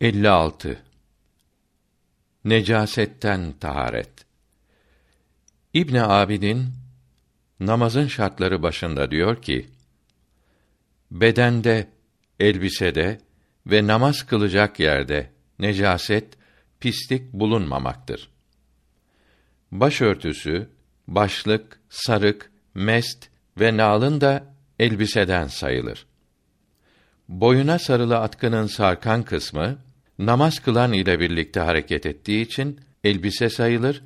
56 Necasetten taharet İbn Abidin namazın şartları başında diyor ki: Bedende, elbisede ve namaz kılacak yerde necaset, pislik bulunmamaktır. Başörtüsü, başlık, sarık, mest ve nalın da elbiseden sayılır. Boyuna sarılı atkının sarkan kısmı namaz kılan ile birlikte hareket ettiği için elbise sayılır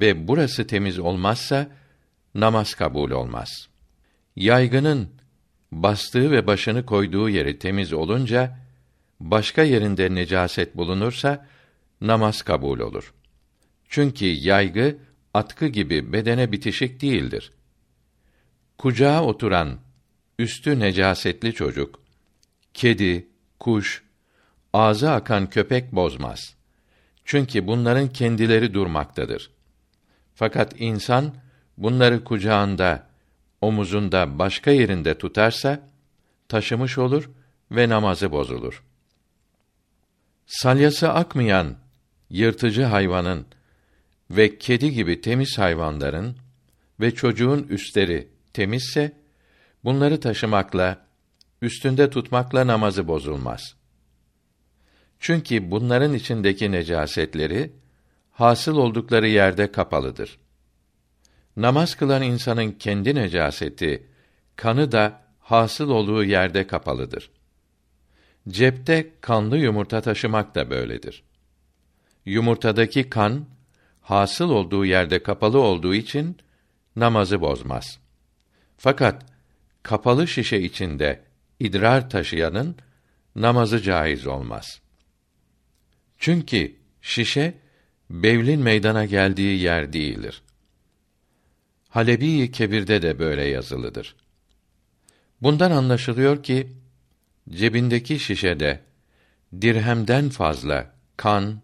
ve burası temiz olmazsa namaz kabul olmaz. Yaygının bastığı ve başını koyduğu yeri temiz olunca başka yerinde necaset bulunursa namaz kabul olur. Çünkü yaygı atkı gibi bedene bitişik değildir. Kucağa oturan üstü necasetli çocuk kedi, kuş, ağzı akan köpek bozmaz. Çünkü bunların kendileri durmaktadır. Fakat insan bunları kucağında, omuzunda, başka yerinde tutarsa taşımış olur ve namazı bozulur. Salyası akmayan yırtıcı hayvanın ve kedi gibi temiz hayvanların ve çocuğun üstleri temizse bunları taşımakla üstünde tutmakla namazı bozulmaz. Çünkü bunların içindeki necasetleri hasıl oldukları yerde kapalıdır. Namaz kılan insanın kendi necaseti, kanı da hasıl olduğu yerde kapalıdır. Cepte kanlı yumurta taşımak da böyledir. Yumurtadaki kan hasıl olduğu yerde kapalı olduğu için namazı bozmaz. Fakat kapalı şişe içinde idrar taşıyanın namazı caiz olmaz. Çünkü şişe bevlin meydana geldiği yer değildir. Halebi Kebir'de de böyle yazılıdır. Bundan anlaşılıyor ki cebindeki şişede dirhemden fazla kan,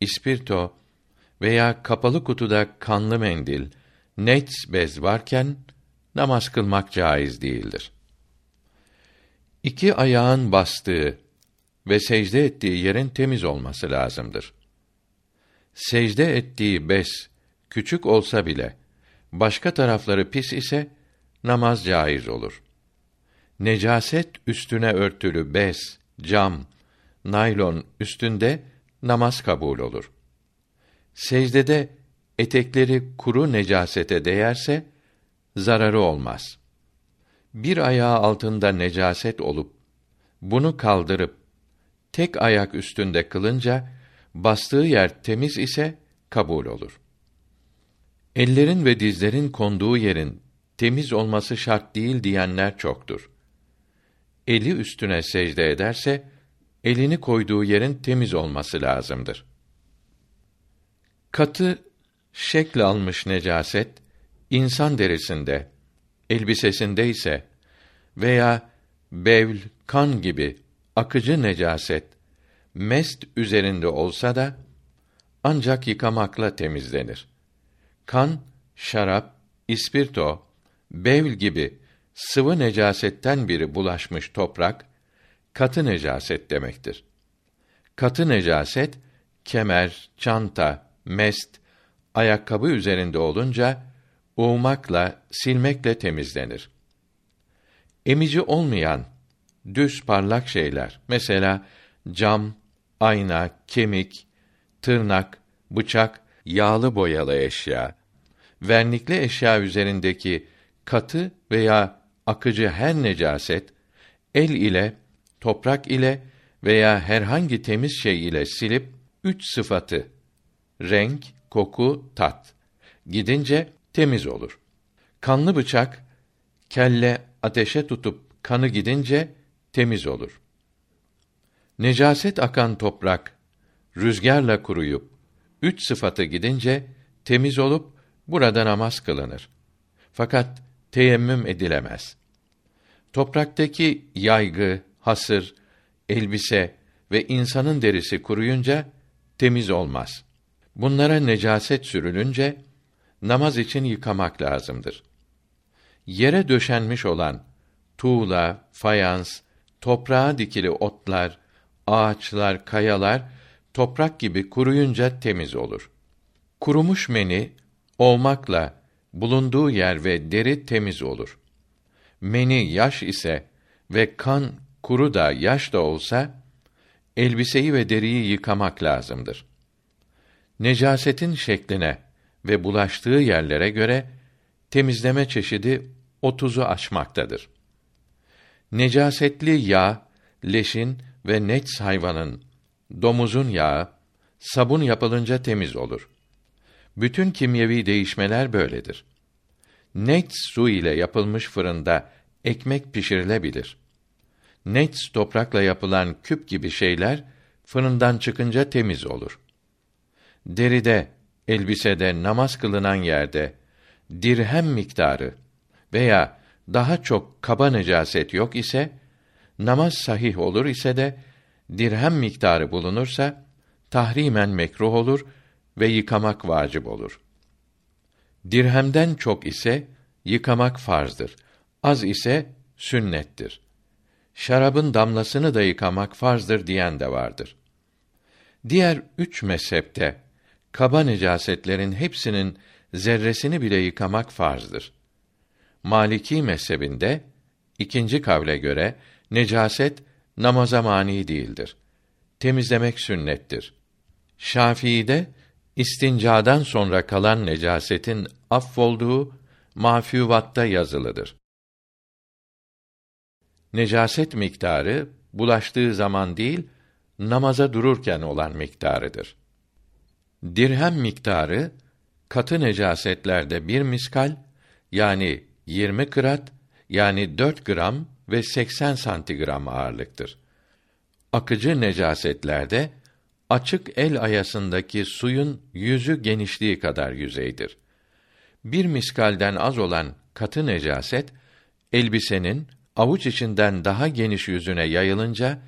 ispirto veya kapalı kutuda kanlı mendil, net bez varken namaz kılmak caiz değildir. İki ayağın bastığı ve secde ettiği yerin temiz olması lazımdır. Secde ettiği bes küçük olsa bile başka tarafları pis ise namaz caiz olur. Necaset üstüne örtülü bez, cam, naylon üstünde namaz kabul olur. Secdede etekleri kuru necasete değerse zararı olmaz bir ayağı altında necaset olup bunu kaldırıp tek ayak üstünde kılınca bastığı yer temiz ise kabul olur. Ellerin ve dizlerin konduğu yerin temiz olması şart değil diyenler çoktur. Eli üstüne secde ederse elini koyduğu yerin temiz olması lazımdır. Katı şekl almış necaset insan derisinde elbisesinde ise veya bevl, kan gibi akıcı necaset mest üzerinde olsa da ancak yıkamakla temizlenir. Kan, şarap, ispirto, bevl gibi sıvı necasetten biri bulaşmış toprak katı necaset demektir. Katı necaset kemer, çanta, mest, ayakkabı üzerinde olunca uğmakla, silmekle temizlenir. Emici olmayan düz parlak şeyler, mesela cam, ayna, kemik, tırnak, bıçak, yağlı boyalı eşya, vernikli eşya üzerindeki katı veya akıcı her necaset el ile, toprak ile veya herhangi temiz şey ile silip üç sıfatı renk, koku, tat gidince temiz olur. Kanlı bıçak kelle ateşe tutup kanı gidince temiz olur. Necaset akan toprak rüzgarla kuruyup üç sıfatı gidince temiz olup burada namaz kılınır. Fakat teyemmüm edilemez. Topraktaki yaygı, hasır, elbise ve insanın derisi kuruyunca temiz olmaz. Bunlara necaset sürülünce namaz için yıkamak lazımdır. Yere döşenmiş olan tuğla, fayans, toprağa dikili otlar, ağaçlar, kayalar toprak gibi kuruyunca temiz olur. Kurumuş meni olmakla bulunduğu yer ve deri temiz olur. Meni yaş ise ve kan kuru da yaş da olsa elbiseyi ve deriyi yıkamak lazımdır. Necasetin şekline ve bulaştığı yerlere göre temizleme çeşidi otuzu aşmaktadır. Necasetli yağ, leşin ve nets hayvanın, domuzun yağı, sabun yapılınca temiz olur. Bütün kimyevi değişmeler böyledir. Nets su ile yapılmış fırında ekmek pişirilebilir. Nets toprakla yapılan küp gibi şeyler fırından çıkınca temiz olur. Deride, elbisede, namaz kılınan yerde dirhem miktarı veya daha çok kaba necaset yok ise namaz sahih olur ise de dirhem miktarı bulunursa tahrimen mekruh olur ve yıkamak vacip olur. Dirhemden çok ise yıkamak farzdır. Az ise sünnettir. Şarabın damlasını da yıkamak farzdır diyen de vardır. Diğer üç mezhepte kaba necasetlerin hepsinin zerresini bile yıkamak farzdır. Maliki mezhebinde ikinci kavle göre necaset namaza mani değildir. Temizlemek sünnettir. Şafii'de istincadan sonra kalan necasetin affolduğu mafüvatta yazılıdır. Necaset miktarı bulaştığı zaman değil, namaza dururken olan miktarıdır. Dirhem miktarı katı necasetlerde bir miskal yani 20 kırat yani 4 gram ve 80 santigram ağırlıktır. Akıcı necasetlerde açık el ayasındaki suyun yüzü genişliği kadar yüzeydir. Bir miskalden az olan katı necaset elbisenin avuç içinden daha geniş yüzüne yayılınca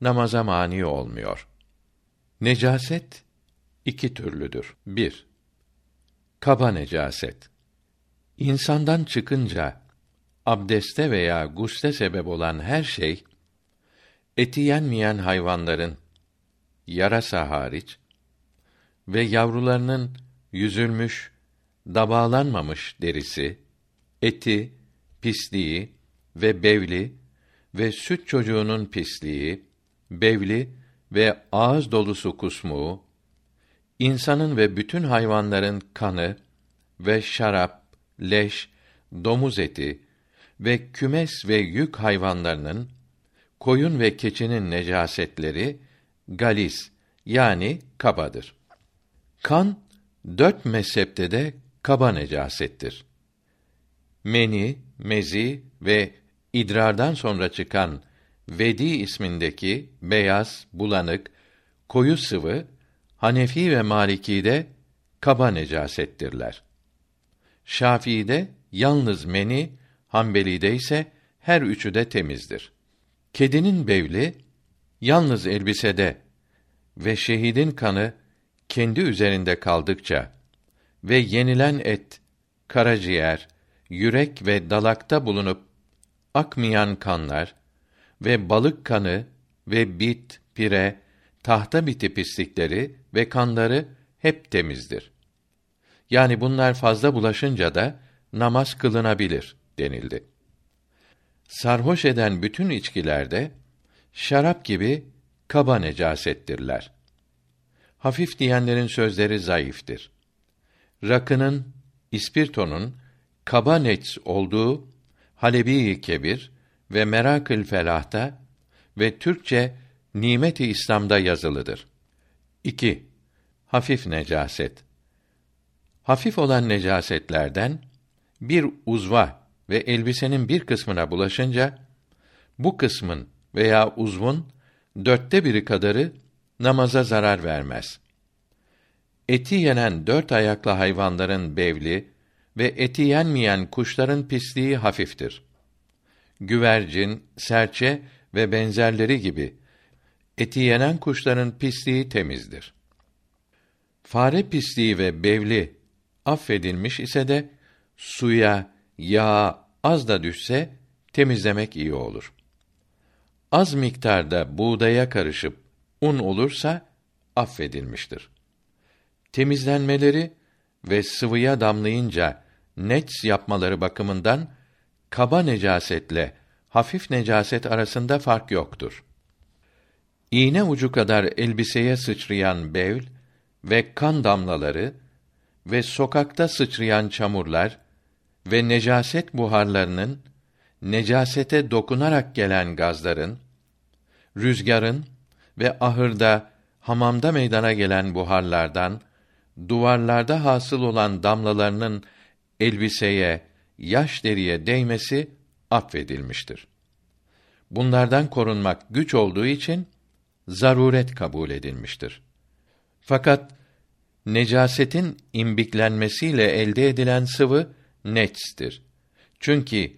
namaza mani olmuyor. Necaset iki türlüdür. 1. Kaba necaset. İnsandan çıkınca abdeste veya gusle sebep olan her şey eti yenmeyen hayvanların yarasa hariç ve yavrularının yüzülmüş, dabağlanmamış derisi, eti, pisliği ve bevli ve süt çocuğunun pisliği, bevli ve ağız dolusu kusmuğu, insanın ve bütün hayvanların kanı ve şarap, leş, domuz eti ve kümes ve yük hayvanlarının koyun ve keçinin necasetleri galis yani kabadır. Kan dört mezhepte de kaba necasettir. Meni, mezi ve idrardan sonra çıkan vedi ismindeki beyaz, bulanık, koyu sıvı Hanefi ve Maliki'de kaba necasettirler. Şafii'de yalnız meni, Hanbeli'de ise her üçü de temizdir. Kedinin bevli yalnız elbisede ve şehidin kanı kendi üzerinde kaldıkça ve yenilen et, karaciğer, yürek ve dalakta bulunup akmayan kanlar ve balık kanı ve bit, pire, tahta biti pislikleri ve kanları hep temizdir. Yani bunlar fazla bulaşınca da namaz kılınabilir denildi. Sarhoş eden bütün içkilerde şarap gibi kaba necasettirler. Hafif diyenlerin sözleri zayıftır. Rakının, ispirtonun kaba nets olduğu Halebi Kebir ve Merakül Felah'ta ve Türkçe Nimeti İslam'da yazılıdır. 2. Hafif necaset. Hafif olan necasetlerden bir uzva ve elbisenin bir kısmına bulaşınca bu kısmın veya uzvun dörtte biri kadarı namaza zarar vermez. Eti yenen dört ayaklı hayvanların bevli ve eti yenmeyen kuşların pisliği hafiftir. Güvercin, serçe ve benzerleri gibi eti yenen kuşların pisliği temizdir. Fare pisliği ve bevli affedilmiş ise de suya, yağa az da düşse temizlemek iyi olur. az miktarda buğdaya karışıp un olursa affedilmiştir. Temizlenmeleri ve sıvıya damlayınca nets yapmaları bakımından kaba necasetle hafif necaset arasında fark yoktur. İğne ucu kadar elbiseye sıçrayan bevl ve kan damlaları ve sokakta sıçrayan çamurlar ve necaset buharlarının necasete dokunarak gelen gazların rüzgarın ve ahırda hamamda meydana gelen buharlardan duvarlarda hasıl olan damlalarının elbiseye, yaş deriye değmesi affedilmiştir. Bunlardan korunmak güç olduğu için zaruret kabul edilmiştir. Fakat necasetin imbiklenmesiyle elde edilen sıvı netstir. Çünkü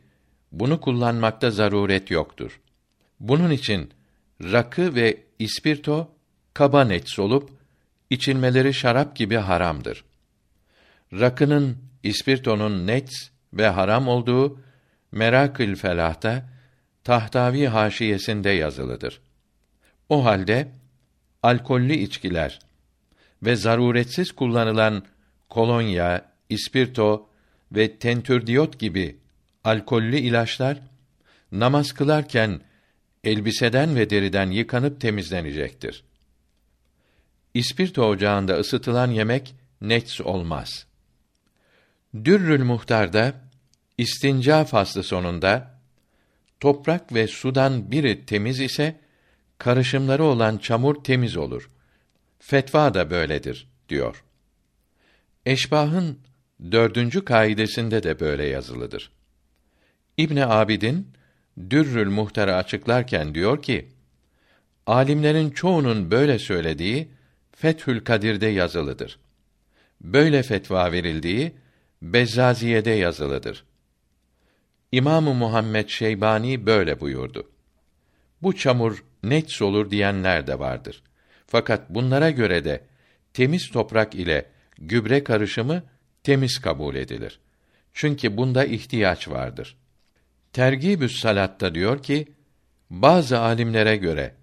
bunu kullanmakta zaruret yoktur. Bunun için rakı ve ispirto kaba nets olup içilmeleri şarap gibi haramdır. Rakının, ispirtonun nets ve haram olduğu Merakül Felah'ta Tahtavi haşiyesinde yazılıdır. O halde alkollü içkiler ve zaruretsiz kullanılan kolonya, ispirto ve tentürdiyot gibi alkollü ilaçlar namaz kılarken elbiseden ve deriden yıkanıp temizlenecektir. İspirto ocağında ısıtılan yemek nets olmaz. Dürrül Muhtar'da istinca faslı sonunda toprak ve sudan biri temiz ise karışımları olan çamur temiz olur. Fetva da böyledir diyor. Eşbahın dördüncü kaidesinde de böyle yazılıdır. İbni Abidin Dürrül Muhtar'ı açıklarken diyor ki: Alimlerin çoğunun böyle söylediği Fethül Kadir'de yazılıdır. Böyle fetva verildiği Bezzaziye'de yazılıdır. İmamı Muhammed Şeybani böyle buyurdu. Bu çamur net olur diyenler de vardır. Fakat bunlara göre de temiz toprak ile gübre karışımı temiz kabul edilir. Çünkü bunda ihtiyaç vardır. Tergibü's Salat'ta diyor ki, bazı alimlere göre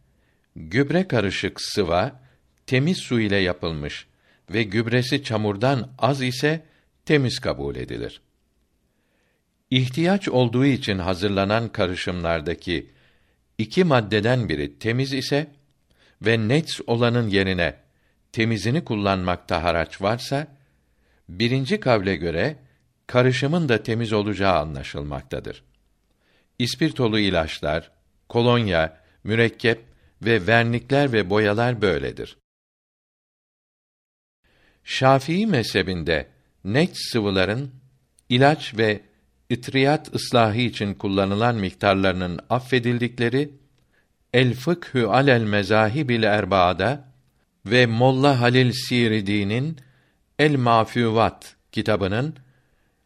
gübre karışık sıva temiz su ile yapılmış ve gübresi çamurdan az ise temiz kabul edilir. İhtiyaç olduğu için hazırlanan karışımlardaki iki maddeden biri temiz ise ve nets olanın yerine temizini kullanmakta haraç varsa, birinci kavle göre karışımın da temiz olacağı anlaşılmaktadır. İspirtolu ilaçlar, kolonya, mürekkep ve vernikler ve boyalar böyledir. Şafii mezhebinde net sıvıların ilaç ve itriyat ıslahı için kullanılan miktarlarının affedildikleri El Fıkhü alel Mezahibil Erba'da ve Molla Halil Siridi'nin El Mafüvat kitabının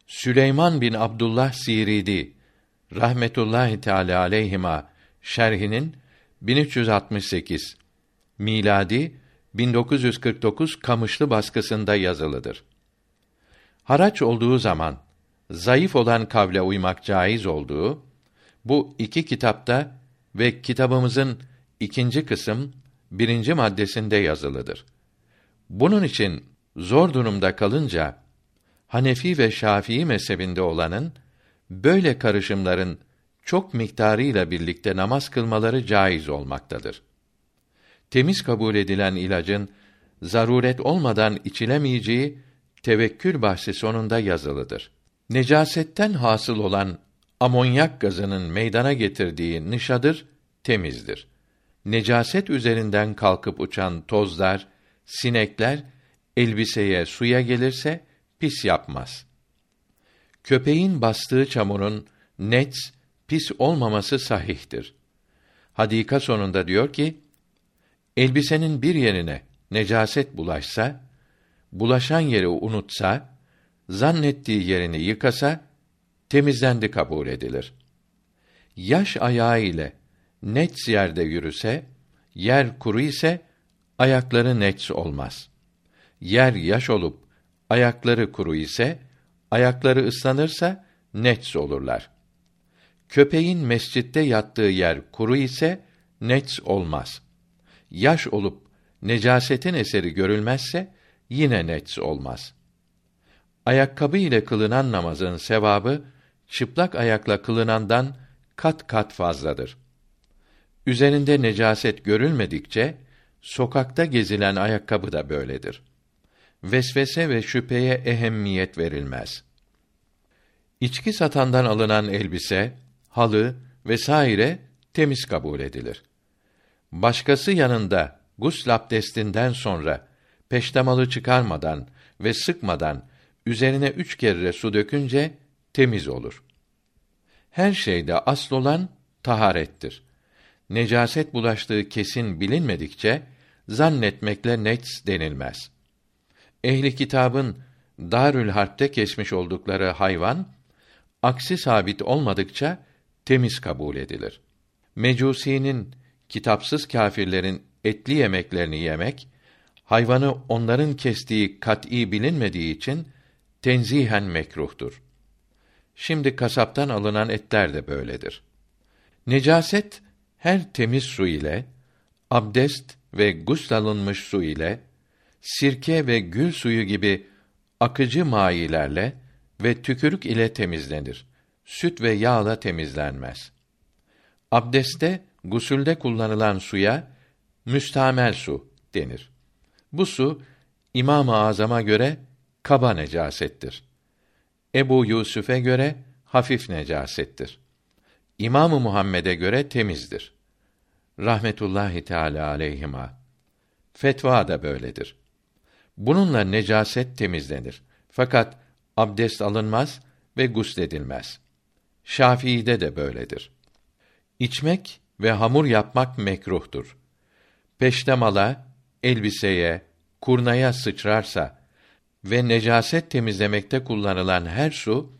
Süleyman bin Abdullah Siridi rahmetullahi teala aleyhima şerhinin 1368 miladi 1949 Kamışlı baskısında yazılıdır. Haraç olduğu zaman zayıf olan kavle uymak caiz olduğu bu iki kitapta ve kitabımızın ikinci kısım birinci maddesinde yazılıdır. Bunun için zor durumda kalınca Hanefi ve Şafii mezhebinde olanın böyle karışımların çok miktarıyla birlikte namaz kılmaları caiz olmaktadır. Temiz kabul edilen ilacın zaruret olmadan içilemeyeceği tevekkül bahsi sonunda yazılıdır. Necasetten hasıl olan amonyak gazının meydana getirdiği nişadır temizdir. Necaset üzerinden kalkıp uçan tozlar, sinekler elbiseye, suya gelirse pis yapmaz. Köpeğin bastığı çamurun net pis olmaması sahihtir. Hadika sonunda diyor ki: Elbisenin bir yerine necaset bulaşsa, bulaşan yeri unutsa, zannettiği yerini yıkasa temizlendi kabul edilir. Yaş ayağı ile net yerde yürüse, yer kuru ise ayakları net olmaz. Yer yaş olup ayakları kuru ise ayakları ıslanırsa net olurlar. Köpeğin mescitte yattığı yer kuru ise nets olmaz. Yaş olup necasetin eseri görülmezse yine nets olmaz. Ayakkabı ile kılınan namazın sevabı çıplak ayakla kılınandan kat kat fazladır. Üzerinde necaset görülmedikçe sokakta gezilen ayakkabı da böyledir. Vesvese ve şüpheye ehemmiyet verilmez. İçki satandan alınan elbise, halı vesaire temiz kabul edilir. Başkası yanında gusl abdestinden sonra peştemalı çıkarmadan ve sıkmadan üzerine üç kere su dökünce temiz olur. Her şeyde asıl olan taharettir. Necaset bulaştığı kesin bilinmedikçe zannetmekle nets denilmez. Ehli kitabın Darül Harp'te kesmiş oldukları hayvan aksi sabit olmadıkça temiz kabul edilir. Mecusinin kitapsız kâfirlerin etli yemeklerini yemek hayvanı onların kestiği kat'î bilinmediği için tenzihen mekruhtur. Şimdi kasaptan alınan etler de böyledir. Necaset her temiz su ile, abdest ve gusl alınmış su ile, sirke ve gül suyu gibi akıcı mayilerle ve tükürük ile temizlenir. Süt ve yağla temizlenmez. Abdeste, gusülde kullanılan suya müstamel su denir. Bu su İmam-ı Azam'a göre kaba necasettir. Ebu Yusuf'e göre hafif necasettir. İmamı Muhammed'e göre temizdir. Rahmetullahi Teala aleyhima. Fetva da böyledir. Bununla necaset temizlenir. Fakat abdest alınmaz ve gusledilmez. Şafii'de de böyledir. İçmek ve hamur yapmak mekruhtur. Peştemala, elbiseye, kurnaya sıçrarsa ve necaset temizlemekte kullanılan her su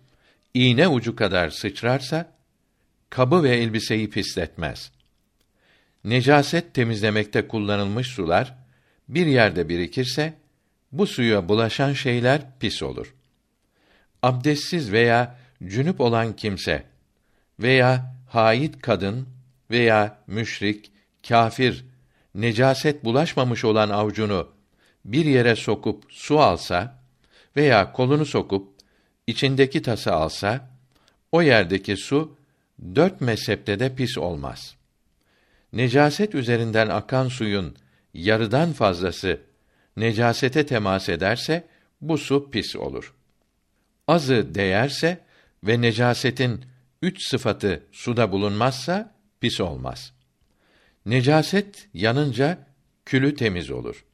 iğne ucu kadar sıçrarsa kabı ve elbiseyi pisletmez. Necaset temizlemekte kullanılmış sular bir yerde birikirse bu suya bulaşan şeyler pis olur. Abdestsiz veya cünüp olan kimse veya haid kadın veya müşrik, kafir, necaset bulaşmamış olan avucunu bir yere sokup su alsa veya kolunu sokup içindeki tası alsa o yerdeki su dört mezhepte de pis olmaz. Necaset üzerinden akan suyun yarıdan fazlası necasete temas ederse bu su pis olur. Azı değerse ve necasetin üç sıfatı suda bulunmazsa pis olmaz. Necaset yanınca külü temiz olur.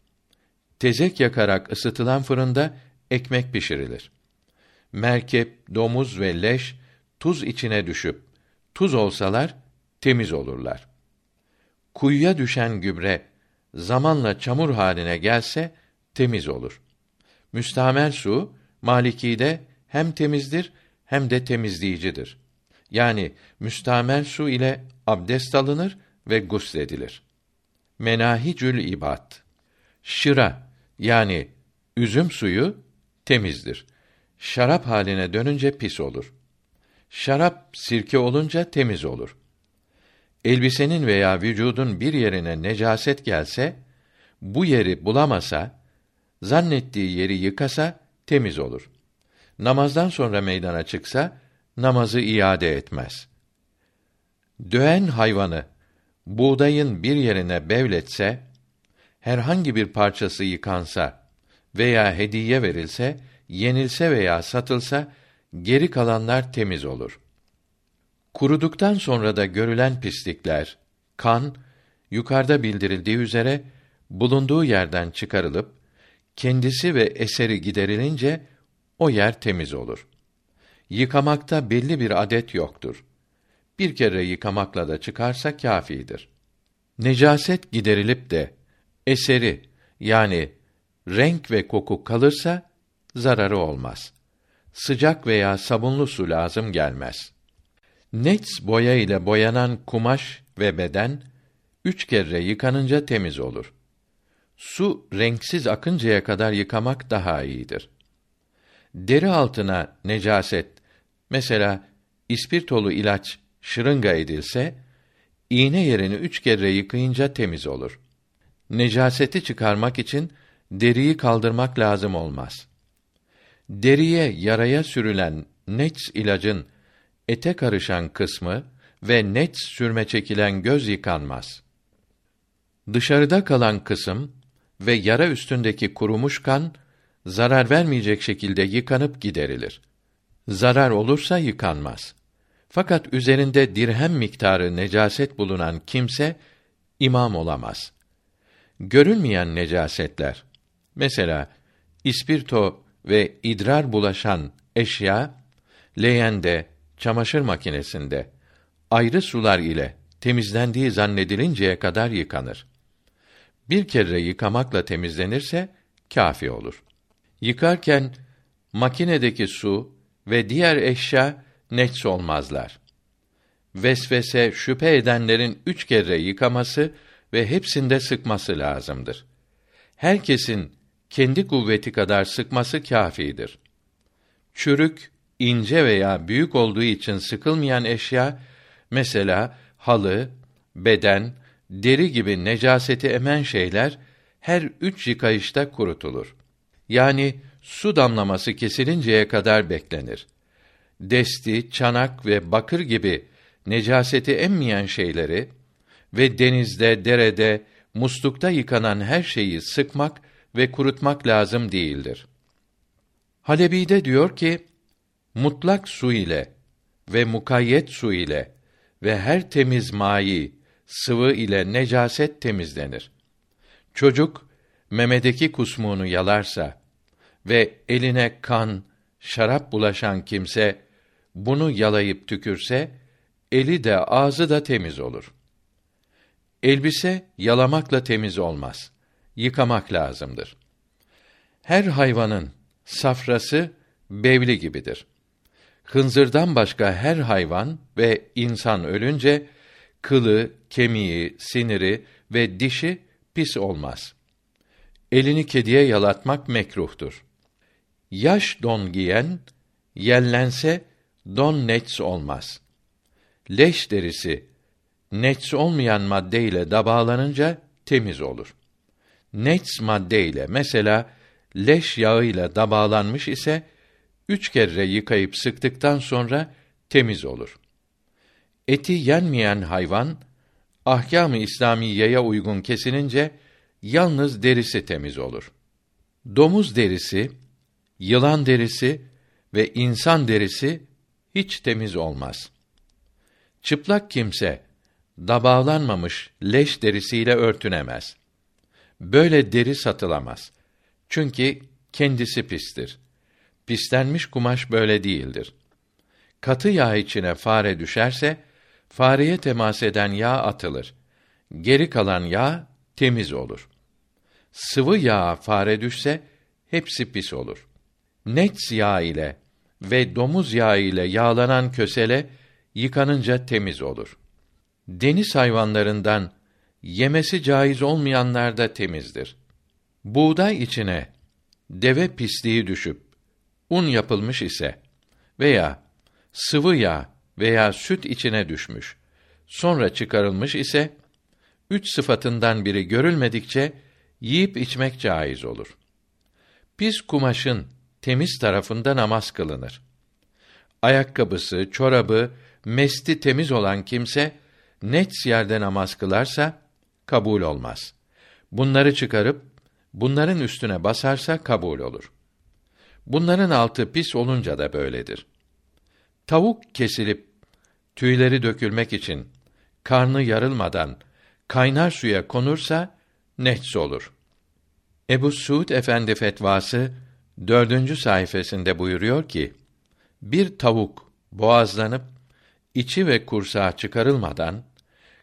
Tezek yakarak ısıtılan fırında ekmek pişirilir. Merkep, domuz ve leş tuz içine düşüp tuz olsalar temiz olurlar. Kuyuya düşen gübre zamanla çamur haline gelse temiz olur. Müstamel su Maliki'de hem temizdir hem de temizleyicidir. Yani müstamel su ile abdest alınır ve gusledilir. Menahicül ibad. Şıra yani üzüm suyu temizdir. Şarap haline dönünce pis olur. Şarap sirke olunca temiz olur. Elbisenin veya vücudun bir yerine necaset gelse, bu yeri bulamasa, zannettiği yeri yıkasa temiz olur. Namazdan sonra meydana çıksa namazı iade etmez. Döen hayvanı buğdayın bir yerine bevletse, herhangi bir parçası yıkansa veya hediye verilse, yenilse veya satılsa geri kalanlar temiz olur. Kuruduktan sonra da görülen pislikler, kan yukarıda bildirildiği üzere bulunduğu yerden çıkarılıp kendisi ve eseri giderilince o yer temiz olur. Yıkamakta belli bir adet yoktur. Bir kere yıkamakla da çıkarsa kâfidir. Necaset giderilip de eseri yani renk ve koku kalırsa zararı olmaz. Sıcak veya sabunlu su lazım gelmez. Nets boya ile boyanan kumaş ve beden üç kere yıkanınca temiz olur. Su renksiz akıncaya kadar yıkamak daha iyidir. Deri altına necaset, mesela ispirtolu ilaç şırınga edilse, iğne yerini üç kere yıkayınca temiz olur. Necaseti çıkarmak için deriyi kaldırmak lazım olmaz. Deriye yaraya sürülen nets ilacın ete karışan kısmı ve net sürme çekilen göz yıkanmaz. Dışarıda kalan kısım ve yara üstündeki kurumuş kan zarar vermeyecek şekilde yıkanıp giderilir. Zarar olursa yıkanmaz. Fakat üzerinde dirhem miktarı necaset bulunan kimse imam olamaz. Görünmeyen necasetler mesela ispirto ve idrar bulaşan eşya leğende, çamaşır makinesinde ayrı sular ile temizlendiği zannedilinceye kadar yıkanır. Bir kere yıkamakla temizlenirse kafi olur. Yıkarken makinedeki su ve diğer eşya nets olmazlar. Vesvese şüphe edenlerin üç kere yıkaması ve hepsinde sıkması lazımdır. Herkesin kendi kuvveti kadar sıkması kâfidir. Çürük, ince veya büyük olduğu için sıkılmayan eşya, mesela halı, beden, deri gibi necaseti emen şeyler her üç yıkayışta kurutulur. Yani su damlaması kesilinceye kadar beklenir. Desti, çanak ve bakır gibi necaseti emmeyen şeyleri ve denizde, derede, muslukta yıkanan her şeyi sıkmak ve kurutmak lazım değildir. Halebi'de diyor ki, mutlak su ile ve mukayyet su ile ve her temiz mayi, sıvı ile necaset temizlenir. Çocuk memedeki kusmuğunu yalarsa ve eline kan, şarap bulaşan kimse bunu yalayıp tükürse eli de ağzı da temiz olur. Elbise yalamakla temiz olmaz. Yıkamak lazımdır. Her hayvanın safrası bevli gibidir. Hınzırdan başka her hayvan ve insan ölünce kılı, kemiği, siniri ve dişi pis olmaz. Elini kediye yalatmak mekruhtur. Yaş don giyen yellense don nets olmaz. Leş derisi nets olmayan madde ile dabalanınca temiz olur. Nets madde ile mesela leş yağı ile dabalanmış ise üç kere yıkayıp sıktıktan sonra temiz olur. Eti yenmeyen hayvan ahkâm-ı İslamiyeye uygun kesilince yalnız derisi temiz olur. Domuz derisi, yılan derisi ve insan derisi hiç temiz olmaz. Çıplak kimse dabağlanmamış leş derisiyle örtünemez. Böyle deri satılamaz. Çünkü kendisi pistir. Pislenmiş kumaş böyle değildir. Katı yağ içine fare düşerse, fareye temas eden yağ atılır. Geri kalan yağ temiz olur. Sıvı yağ fare düşse, hepsi pis olur. Nets yağ ile ve domuz yağı ile yağlanan kösele, yıkanınca temiz olur. Deniz hayvanlarından yemesi caiz olmayanlar da temizdir. Buğday içine deve pisliği düşüp un yapılmış ise veya sıvı yağ veya süt içine düşmüş, sonra çıkarılmış ise üç sıfatından biri görülmedikçe yiyip içmek caiz olur. Pis kumaşın temiz tarafında namaz kılınır. Ayakkabısı, çorabı, mesti temiz olan kimse net yerde namaz kılarsa kabul olmaz. Bunları çıkarıp bunların üstüne basarsa kabul olur. Bunların altı pis olunca da böyledir. Tavuk kesilip tüyleri dökülmek için karnı yarılmadan kaynar suya konursa nehs olur. Ebu Suud Efendi fetvası dördüncü sayfasında buyuruyor ki, bir tavuk boğazlanıp içi ve kursağı çıkarılmadan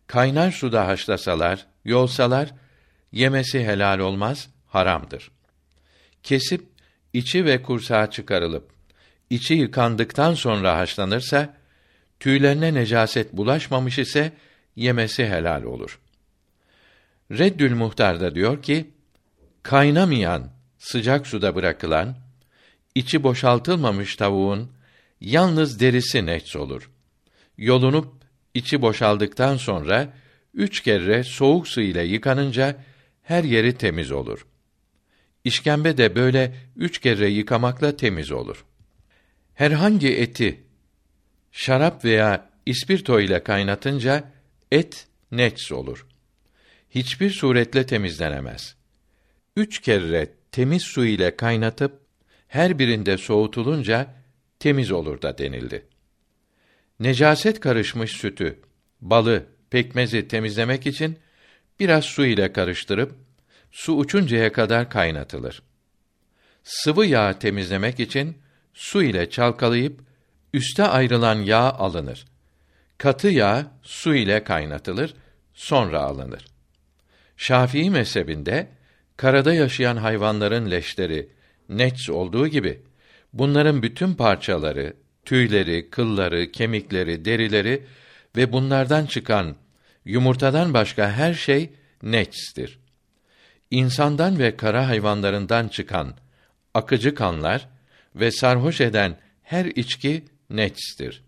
kaynar suda haşlasalar, yolsalar yemesi helal olmaz, haramdır. Kesip içi ve kursağı çıkarılıp içi yıkandıktan sonra haşlanırsa tüylerine necaset bulaşmamış ise yemesi helal olur. Reddül Muhtar da diyor ki kaynamayan sıcak suda bırakılan içi boşaltılmamış tavuğun yalnız derisi nehs olur. Yolunup içi boşaldıktan sonra üç kere soğuk su ile yıkanınca her yeri temiz olur. İşkembe de böyle üç kere yıkamakla temiz olur. Herhangi eti şarap veya ispirto ile kaynatınca et nets olur. Hiçbir suretle temizlenemez. Üç kere temiz su ile kaynatıp her birinde soğutulunca temiz olur da denildi. Necaset karışmış sütü, balı, pekmezi temizlemek için biraz su ile karıştırıp su uçuncaya kadar kaynatılır. Sıvı yağ temizlemek için su ile çalkalayıp üste ayrılan yağ alınır. Katı yağ su ile kaynatılır, sonra alınır. Şafii mezhebinde karada yaşayan hayvanların leşleri nets olduğu gibi bunların bütün parçaları, tüyleri, kılları, kemikleri, derileri ve bunlardan çıkan yumurtadan başka her şey netstir. İnsandan ve kara hayvanlarından çıkan akıcı kanlar ve sarhoş eden her içki netstir.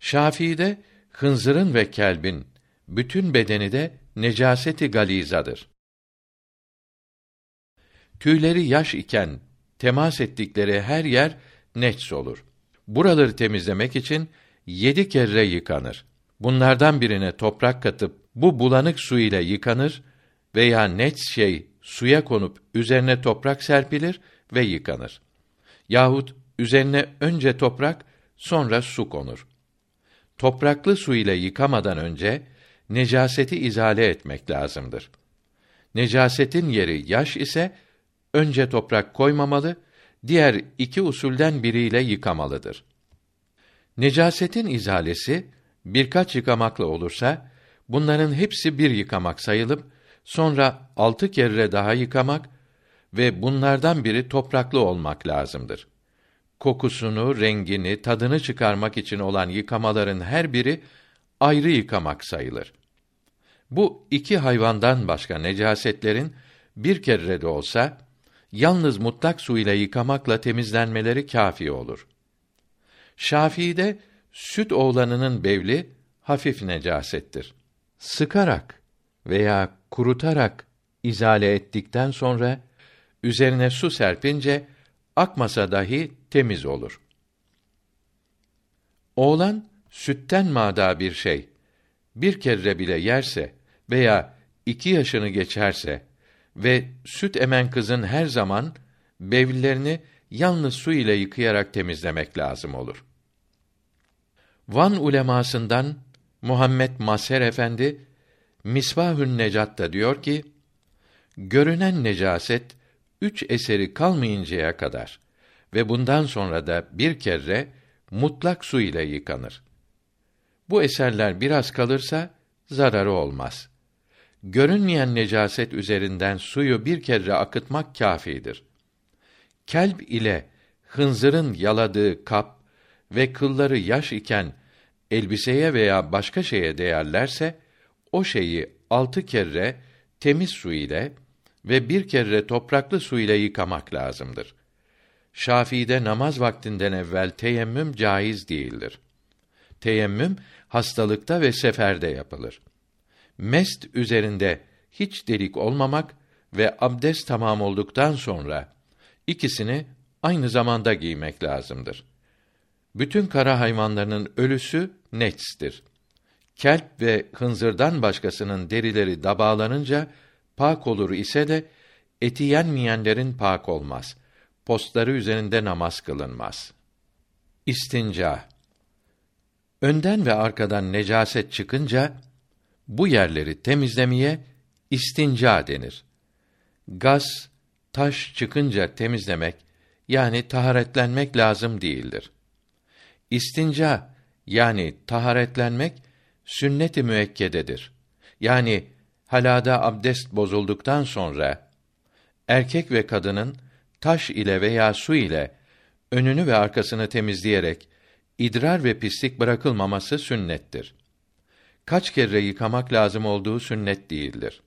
Şafii'de hınzırın ve kelbin bütün bedeni de necaseti galizadır. Tüyleri yaş iken temas ettikleri her yer nets olur. Buraları temizlemek için yedi kere yıkanır. Bunlardan birine toprak katıp bu bulanık su ile yıkanır veya net şey suya konup üzerine toprak serpilir ve yıkanır. Yahut üzerine önce toprak, sonra su konur. Topraklı su ile yıkamadan önce necaseti izale etmek lazımdır. Necasetin yeri yaş ise önce toprak koymamalı, diğer iki usulden biriyle yıkamalıdır. Necasetin izalesi birkaç yıkamakla olursa bunların hepsi bir yıkamak sayılıp sonra altı kere daha yıkamak ve bunlardan biri topraklı olmak lazımdır. Kokusunu, rengini, tadını çıkarmak için olan yıkamaların her biri ayrı yıkamak sayılır. Bu iki hayvandan başka necasetlerin bir kere de olsa yalnız mutlak su ile yıkamakla temizlenmeleri kâfi olur. Şafii'de süt oğlanının bevli hafif necasettir. Sıkarak veya kurutarak izale ettikten sonra üzerine su serpince akmasa dahi temiz olur. Oğlan sütten mada bir şey bir kere bile yerse veya iki yaşını geçerse ve süt emen kızın her zaman bevillerini yalnız su ile yıkayarak temizlemek lazım olur. Van ulemasından Muhammed Maser Efendi Misbahün Necat'ta diyor ki: Görünen necaset üç eseri kalmayıncaya kadar ve bundan sonra da bir kere mutlak su ile yıkanır. Bu eserler biraz kalırsa zararı olmaz. Görünmeyen necaset üzerinden suyu bir kere akıtmak kâfidir. Kelb ile hınzırın yaladığı kap ve kılları yaş iken elbiseye veya başka şeye değerlerse o şeyi altı kere temiz su ile ve bir kere topraklı su ile yıkamak lazımdır. Şafii'de namaz vaktinden evvel teyemmüm caiz değildir. Teyemmüm hastalıkta ve seferde yapılır. Mest üzerinde hiç delik olmamak ve abdest tamam olduktan sonra ikisini aynı zamanda giymek lazımdır. Bütün kara hayvanlarının ölüsü netstir. Kelp ve hınzırdan başkasının derileri dabağlanınca pak olur ise de eti yenmeyenlerin pak olmaz. Postları üzerinde namaz kılınmaz. İstinca Önden ve arkadan necaset çıkınca bu yerleri temizlemeye istinca denir. Gaz, taş çıkınca temizlemek yani taharetlenmek lazım değildir. İstinca yani taharetlenmek sünnet-i müekkededir. Yani halada abdest bozulduktan sonra erkek ve kadının taş ile veya su ile önünü ve arkasını temizleyerek idrar ve pislik bırakılmaması sünnettir. Kaç kere yıkamak lazım olduğu sünnet değildir.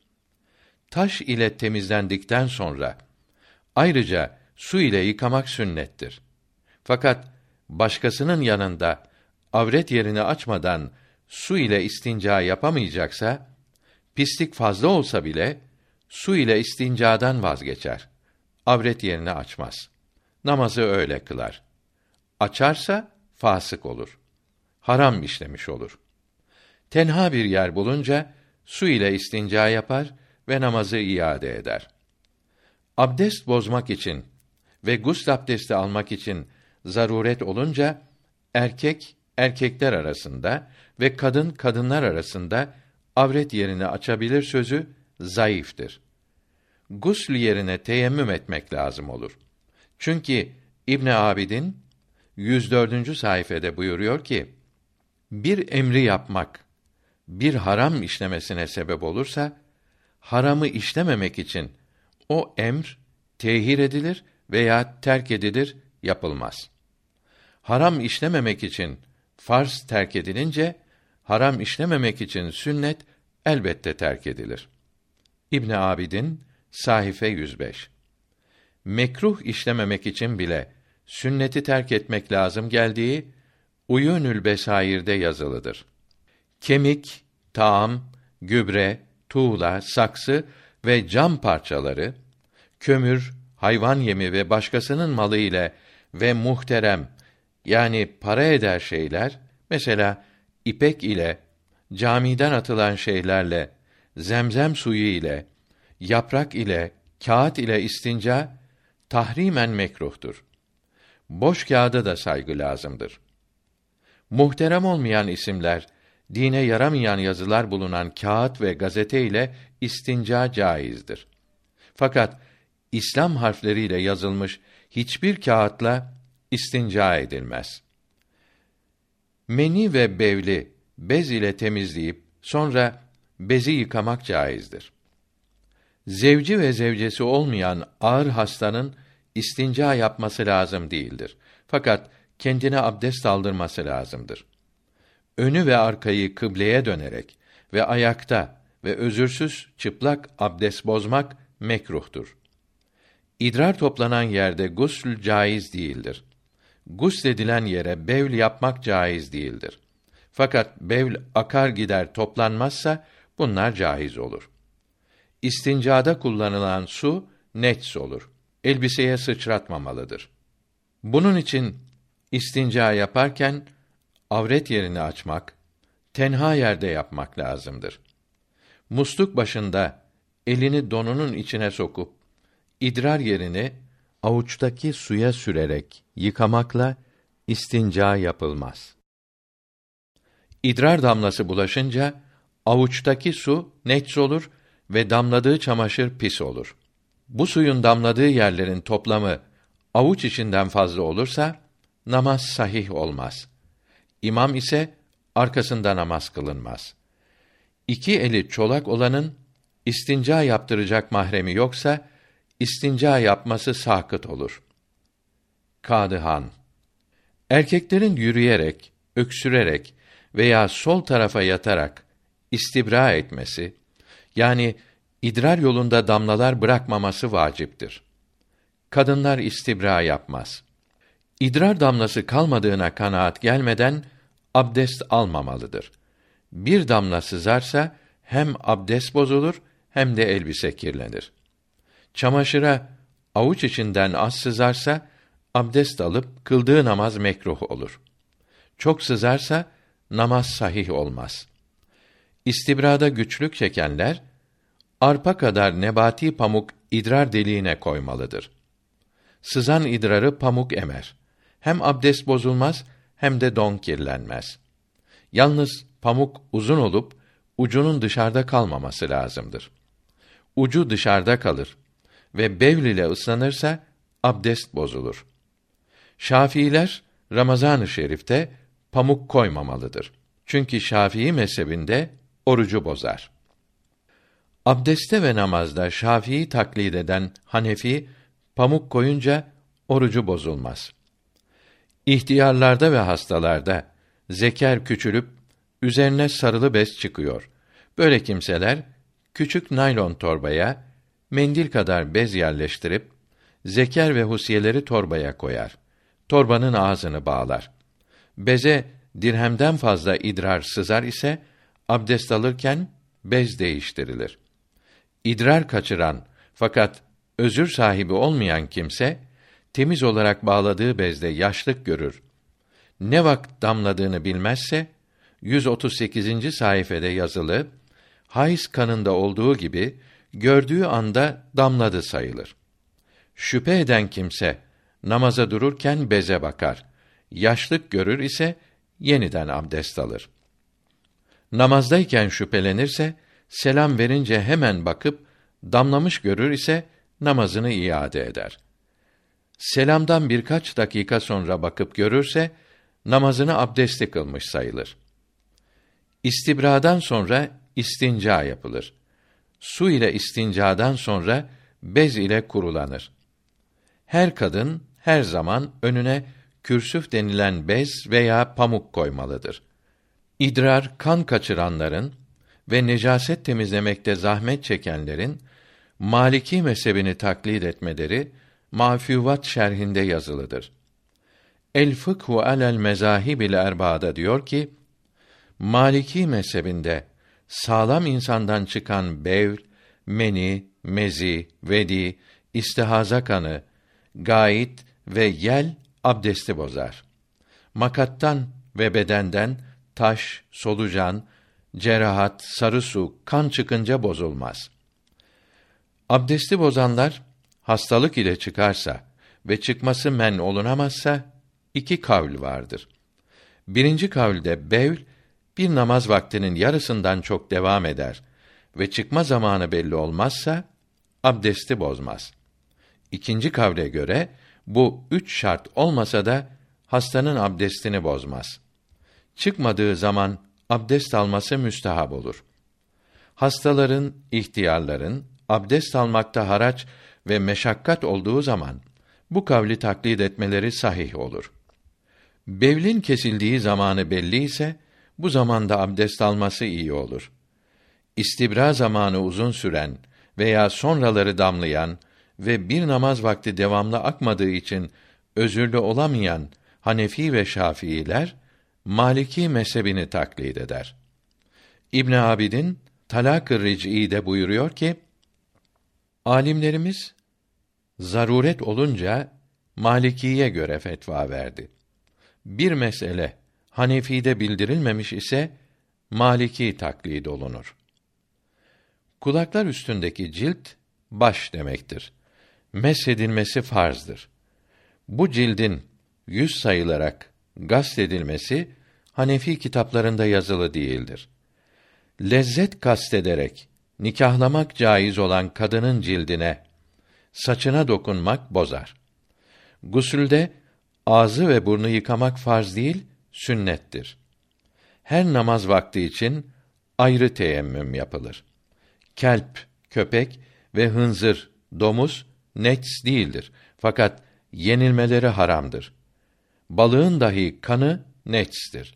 Taş ile temizlendikten sonra ayrıca su ile yıkamak sünnettir. Fakat başkasının yanında avret yerini açmadan su ile istinca yapamayacaksa, pislik fazla olsa bile su ile istincadan vazgeçer. Avret yerini açmaz. Namazı öyle kılar. Açarsa fasık olur. Haram işlemiş olur. Tenha bir yer bulunca su ile istinca yapar ve namazı iade eder. Abdest bozmak için ve gusl abdesti almak için zaruret olunca erkek erkekler arasında ve kadın kadınlar arasında avret yerini açabilir sözü zayıftır. Gusl yerine teyemmüm etmek lazım olur. Çünkü İbn Abidin 104. sayfede buyuruyor ki bir emri yapmak bir haram işlemesine sebep olursa haramı işlememek için o emr tehir edilir veya terk edilir, yapılmaz. Haram işlememek için farz terk edilince haram işlememek için sünnet elbette terk edilir. İbn Abidin sahife 105. Mekruh işlememek için bile sünneti terk etmek lazım geldiği Uyunül Besair'de yazılıdır. Kemik, taam, gübre, tuğla, saksı ve cam parçaları, kömür, hayvan yemi ve başkasının malı ile ve muhterem yani para eder şeyler mesela ipek ile camiden atılan şeylerle zemzem suyu ile yaprak ile kağıt ile istinca tahrimen mekruhtur. Boş kağıda da saygı lazımdır. Muhterem olmayan isimler, dine yaramayan yazılar bulunan kağıt ve gazete ile istinca caizdir. Fakat İslam harfleriyle yazılmış hiçbir kağıtla istinca edilmez. Meni ve bevli bez ile temizleyip sonra bezi yıkamak caizdir. Zevci ve zevcesi olmayan ağır hastanın istinca yapması lazım değildir. Fakat kendine abdest aldırması lazımdır. Önü ve arkayı kıbleye dönerek ve ayakta ve özürsüz çıplak abdest bozmak mekruhtur. İdrar toplanan yerde gusül caiz değildir. Gusledilen yere bevl yapmak caiz değildir. Fakat bevl akar gider toplanmazsa bunlar caiz olur. İstincada kullanılan su nets olur. Elbiseye sıçratmamalıdır. Bunun için istinca yaparken avret yerini açmak, tenha yerde yapmak lazımdır. Musluk başında elini donunun içine sokup idrar yerini avuçtaki suya sürerek yıkamakla istinca yapılmaz. İdrar damlası bulaşınca avuçtaki su nets olur ve damladığı çamaşır pis olur. Bu suyun damladığı yerlerin toplamı avuç içinden fazla olursa namaz sahih olmaz. İmam ise arkasında namaz kılınmaz. İki eli çolak olanın istinca yaptıracak mahremi yoksa istinca yapması sakıt olur. Kadıhan Erkeklerin yürüyerek, öksürerek veya sol tarafa yatarak istibra etmesi, yani idrar yolunda damlalar bırakmaması vaciptir. Kadınlar istibra yapmaz. İdrar damlası kalmadığına kanaat gelmeden abdest almamalıdır. Bir damla sızarsa hem abdest bozulur hem de elbise kirlenir. Çamaşıra avuç içinden az sızarsa abdest alıp kıldığı namaz mekruh olur. Çok sızarsa namaz sahih olmaz. İstibrada güçlük çekenler arpa kadar nebati pamuk idrar deliğine koymalıdır. Sızan idrarı pamuk emer. Hem abdest bozulmaz hem de don kirlenmez. Yalnız pamuk uzun olup ucunun dışarıda kalmaması lazımdır. Ucu dışarıda kalır ve bevl ile ıslanırsa abdest bozulur. Şafiiler Ramazan-ı Şerif'te pamuk koymamalıdır. Çünkü Şafii mezhebinde orucu bozar. Abdeste ve namazda Şafii taklid eden Hanefi pamuk koyunca orucu bozulmaz. İhtiyarlarda ve hastalarda zeker küçülüp üzerine sarılı bez çıkıyor. Böyle kimseler küçük naylon torbaya mendil kadar bez yerleştirip zeker ve husiyeleri torbaya koyar. Torbanın ağzını bağlar. Beze dirhemden fazla idrar sızar ise abdest alırken bez değiştirilir. İdrar kaçıran fakat özür sahibi olmayan kimse temiz olarak bağladığı bezde yaşlık görür. Ne vakit damladığını bilmezse 138. sayfede yazılı hayız kanında olduğu gibi gördüğü anda damladı sayılır. Şüphe eden kimse namaza dururken beze bakar. Yaşlık görür ise yeniden abdest alır. Namazdayken şüphelenirse selam verince hemen bakıp damlamış görür ise namazını iade eder. Selamdan birkaç dakika sonra bakıp görürse namazını abdestli kılmış sayılır. İstibradan sonra istinca yapılır. Su ile istincadan sonra bez ile kurulanır. Her kadın her zaman önüne kürsüf denilen bez veya pamuk koymalıdır. İdrar kan kaçıranların ve necaset temizlemekte zahmet çekenlerin Maliki mezhebini taklit etmeleri Mafüvat şerhinde yazılıdır. El fıkhu alel mezahibil erba'da diyor ki Maliki mezhebinde sağlam insandan çıkan bevl, meni, mezi, vedi, istihaza kanı, gayit ve yel abdesti bozar. Makattan ve bedenden taş, solucan, cerahat, sarı su, kan çıkınca bozulmaz. Abdesti bozanlar hastalık ile çıkarsa ve çıkması men olunamazsa iki kavl vardır. Birinci kavlde bevl bir namaz vaktinin yarısından çok devam eder ve çıkma zamanı belli olmazsa abdesti bozmaz. İkinci kavle göre bu üç şart olmasa da hastanın abdestini bozmaz. Çıkmadığı zaman abdest alması müstehab olur. Hastaların, ihtiyarların abdest almakta haraç ve meşakkat olduğu zaman bu kavli taklit etmeleri sahih olur. Bevlin kesildiği zamanı belli ise bu zamanda abdest alması iyi olur. İstibra zamanı uzun süren veya sonraları damlayan ve bir namaz vakti devamlı akmadığı için özürlü olamayan Hanefi ve Şafiiler Maliki mezhebini taklit eder. İbn Abidin Talak-ı Ric'i'de buyuruyor ki alimlerimiz zaruret olunca Malikiye göre fetva verdi. Bir mesele Hanefi'de bildirilmemiş ise Maliki taklid olunur. Kulaklar üstündeki cilt baş demektir. Mesedilmesi farzdır. Bu cildin yüz sayılarak edilmesi Hanefi kitaplarında yazılı değildir. Lezzet kastederek nikahlamak caiz olan kadının cildine saçına dokunmak bozar. Gusülde ağzı ve burnu yıkamak farz değil, sünnettir. Her namaz vakti için ayrı teyemmüm yapılır. Kelp, köpek ve hınzır, domuz nets değildir. Fakat yenilmeleri haramdır. Balığın dahi kanı netstir.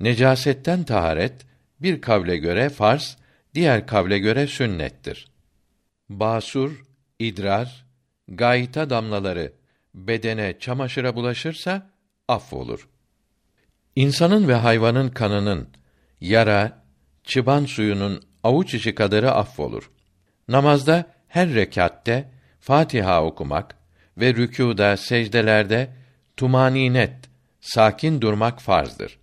Necasetten taharet bir kavle göre farz, diğer kavle göre sünnettir. Basur, idrar, gayta damlaları bedene, çamaşıra bulaşırsa affolur. İnsanın ve hayvanın kanının yara, çıban suyunun avuç içi kadarı affolur. Namazda her rekatte Fatiha okumak ve rükûda, secdelerde tumaninet, sakin durmak farzdır.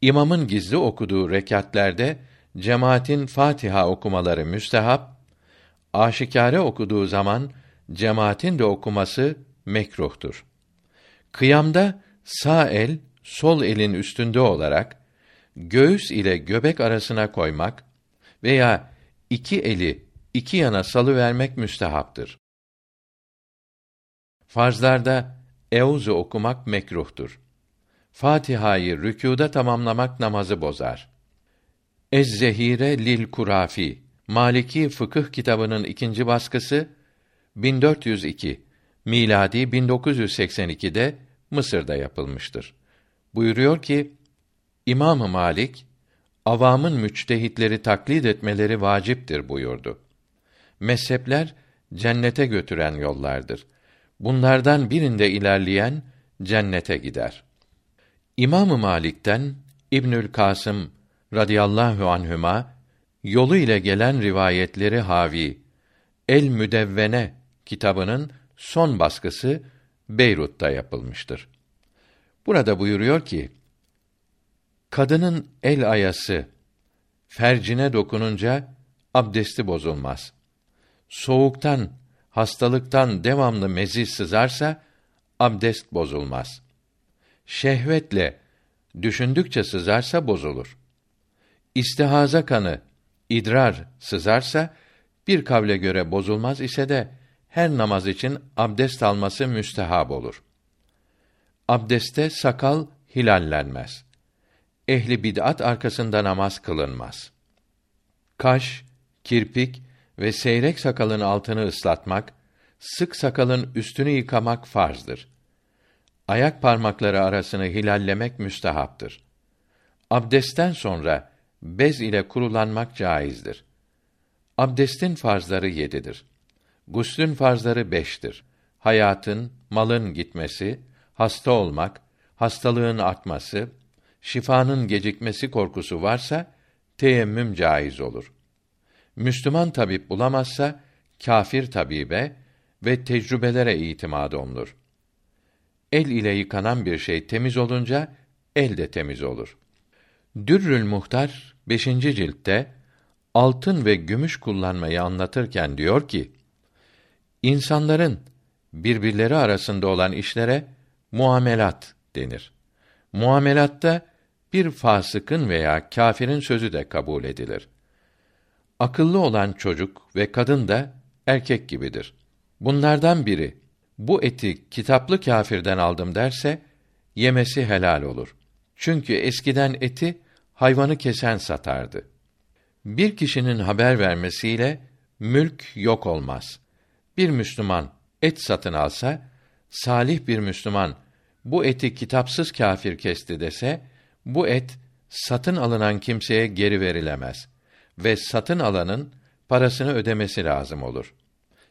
İmamın gizli okuduğu rekatlerde cemaatin Fatiha okumaları müstehap, aşikare okuduğu zaman cemaatin de okuması mekruhtur. Kıyamda sağ el sol elin üstünde olarak göğüs ile göbek arasına koymak veya iki eli iki yana salı vermek müstehaptır. Farzlarda euzu okumak mekruhtur. Fatiha'yı rükûda tamamlamak namazı bozar. Ez-Zehire lil Kurafi Maliki fıkıh kitabının ikinci baskısı 1402 miladi 1982'de Mısır'da yapılmıştır. Buyuruyor ki İmam Malik avamın müçtehitleri taklit etmeleri vaciptir buyurdu. Mezhepler cennete götüren yollardır. Bunlardan birinde ilerleyen cennete gider. İmam Malik'ten İbnül Kasım radıyallahu anhüma yolu ile gelen rivayetleri havi El Müdevvene kitabının son baskısı Beyrut'ta yapılmıştır. Burada buyuruyor ki kadının el ayası fercine dokununca abdesti bozulmaz. Soğuktan, hastalıktan devamlı mezi sızarsa abdest bozulmaz. Şehvetle düşündükçe sızarsa bozulur. İstihaza kanı, idrar sızarsa bir kavle göre bozulmaz ise de her namaz için abdest alması müstehab olur. Abdeste sakal hilallenmez. Ehli bid'at arkasında namaz kılınmaz. Kaş, kirpik ve seyrek sakalın altını ıslatmak, sık sakalın üstünü yıkamak farzdır. Ayak parmakları arasını hilallemek müstehaptır. Abdestten sonra bez ile kurulanmak caizdir. Abdestin farzları yedidir. Guslün farzları beştir. Hayatın, malın gitmesi, hasta olmak, hastalığın artması, şifanın gecikmesi korkusu varsa teyemmüm caiz olur. Müslüman tabip bulamazsa kafir tabibe ve tecrübelere itimadı olunur. El ile yıkanan bir şey temiz olunca el de temiz olur. Dürrül Muhtar 5. ciltte altın ve gümüş kullanmayı anlatırken diyor ki: İnsanların birbirleri arasında olan işlere muamelat denir. Muamelatta bir fasıkın veya kâfirin sözü de kabul edilir. Akıllı olan çocuk ve kadın da erkek gibidir. Bunlardan biri bu eti kitaplı kâfirden aldım derse yemesi helal olur. Çünkü eskiden eti hayvanı kesen satardı. Bir kişinin haber vermesiyle mülk yok olmaz. Bir Müslüman et satın alsa, salih bir Müslüman bu eti kitapsız kâfir kesti dese, bu et satın alınan kimseye geri verilemez ve satın alanın parasını ödemesi lazım olur.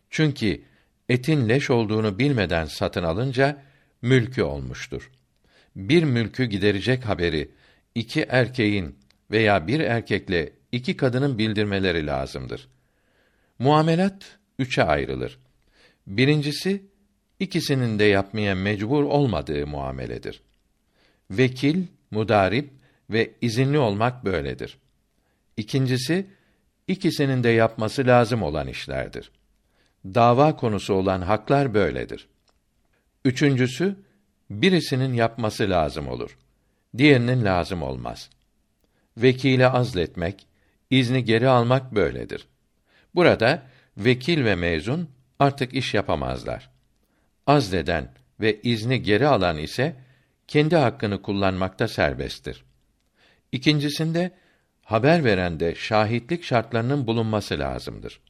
Çünkü etin leş olduğunu bilmeden satın alınca mülkü olmuştur. Bir mülkü giderecek haberi iki erkeğin veya bir erkekle iki kadının bildirmeleri lazımdır. Muamelat üçe ayrılır. Birincisi ikisinin de yapmaya mecbur olmadığı muameledir. Vekil, mudarip ve izinli olmak böyledir. İkincisi ikisinin de yapması lazım olan işlerdir. Dava konusu olan haklar böyledir. Üçüncüsü birisinin yapması lazım olur. Diğerinin lazım olmaz. Vekile azletmek, izni geri almak böyledir. Burada vekil ve mezun artık iş yapamazlar. Azleden ve izni geri alan ise kendi hakkını kullanmakta serbesttir. İkincisinde haber verende şahitlik şartlarının bulunması lazımdır.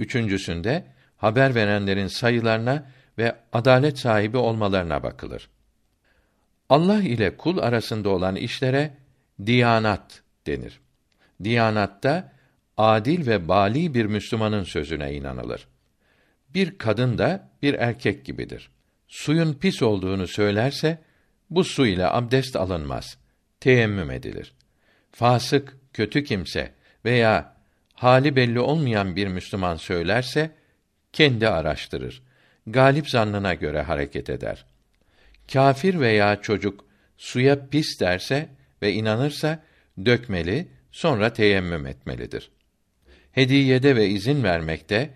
Üçüncüsünde haber verenlerin sayılarına ve adalet sahibi olmalarına bakılır. Allah ile kul arasında olan işlere diyanat denir. Diyanatta adil ve bali bir Müslümanın sözüne inanılır. Bir kadın da bir erkek gibidir. Suyun pis olduğunu söylerse bu su ile abdest alınmaz. Teyemmüm edilir. Fasık, kötü kimse veya hali belli olmayan bir Müslüman söylerse kendi araştırır. Galip zannına göre hareket eder. Kafir veya çocuk suya pis derse ve inanırsa dökmeli, sonra teyemmüm etmelidir. Hediyede ve izin vermekte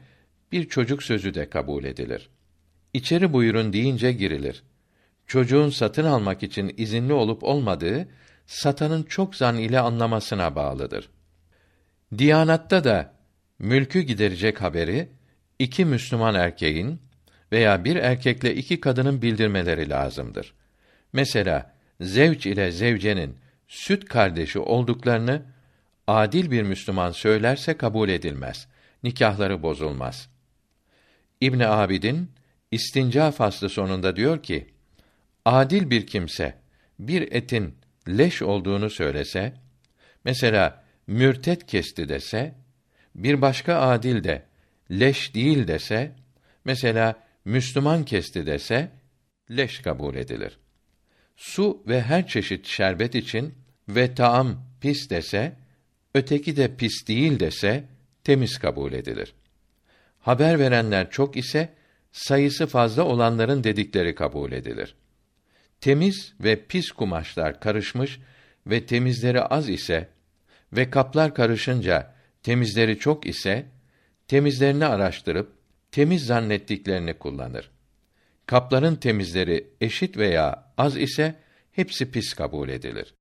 bir çocuk sözü de kabul edilir. İçeri buyurun deyince girilir. Çocuğun satın almak için izinli olup olmadığı satanın çok zan ile anlamasına bağlıdır. Diyanatta da mülkü giderecek haberi iki Müslüman erkeğin veya bir erkekle iki kadının bildirmeleri lazımdır. Mesela zevç ile zevcenin süt kardeşi olduklarını adil bir Müslüman söylerse kabul edilmez. Nikahları bozulmaz. İbn Abidin istinca faslı sonunda diyor ki: Adil bir kimse bir etin leş olduğunu söylese, mesela mürtet kesti dese, bir başka adil de leş değil dese, mesela Müslüman kesti dese, leş kabul edilir. su ve her çeşit şerbet için ve taam pis dese, öteki de pis değil dese temiz kabul edilir. Haber verenler çok ise sayısı fazla olanların dedikleri kabul edilir. Temiz ve pis kumaşlar karışmış ve temizleri az ise ve kaplar karışınca temizleri çok ise temizlerini araştırıp temiz zannettiklerini kullanır. Kapların temizleri eşit veya az ise hepsi pis kabul edilir.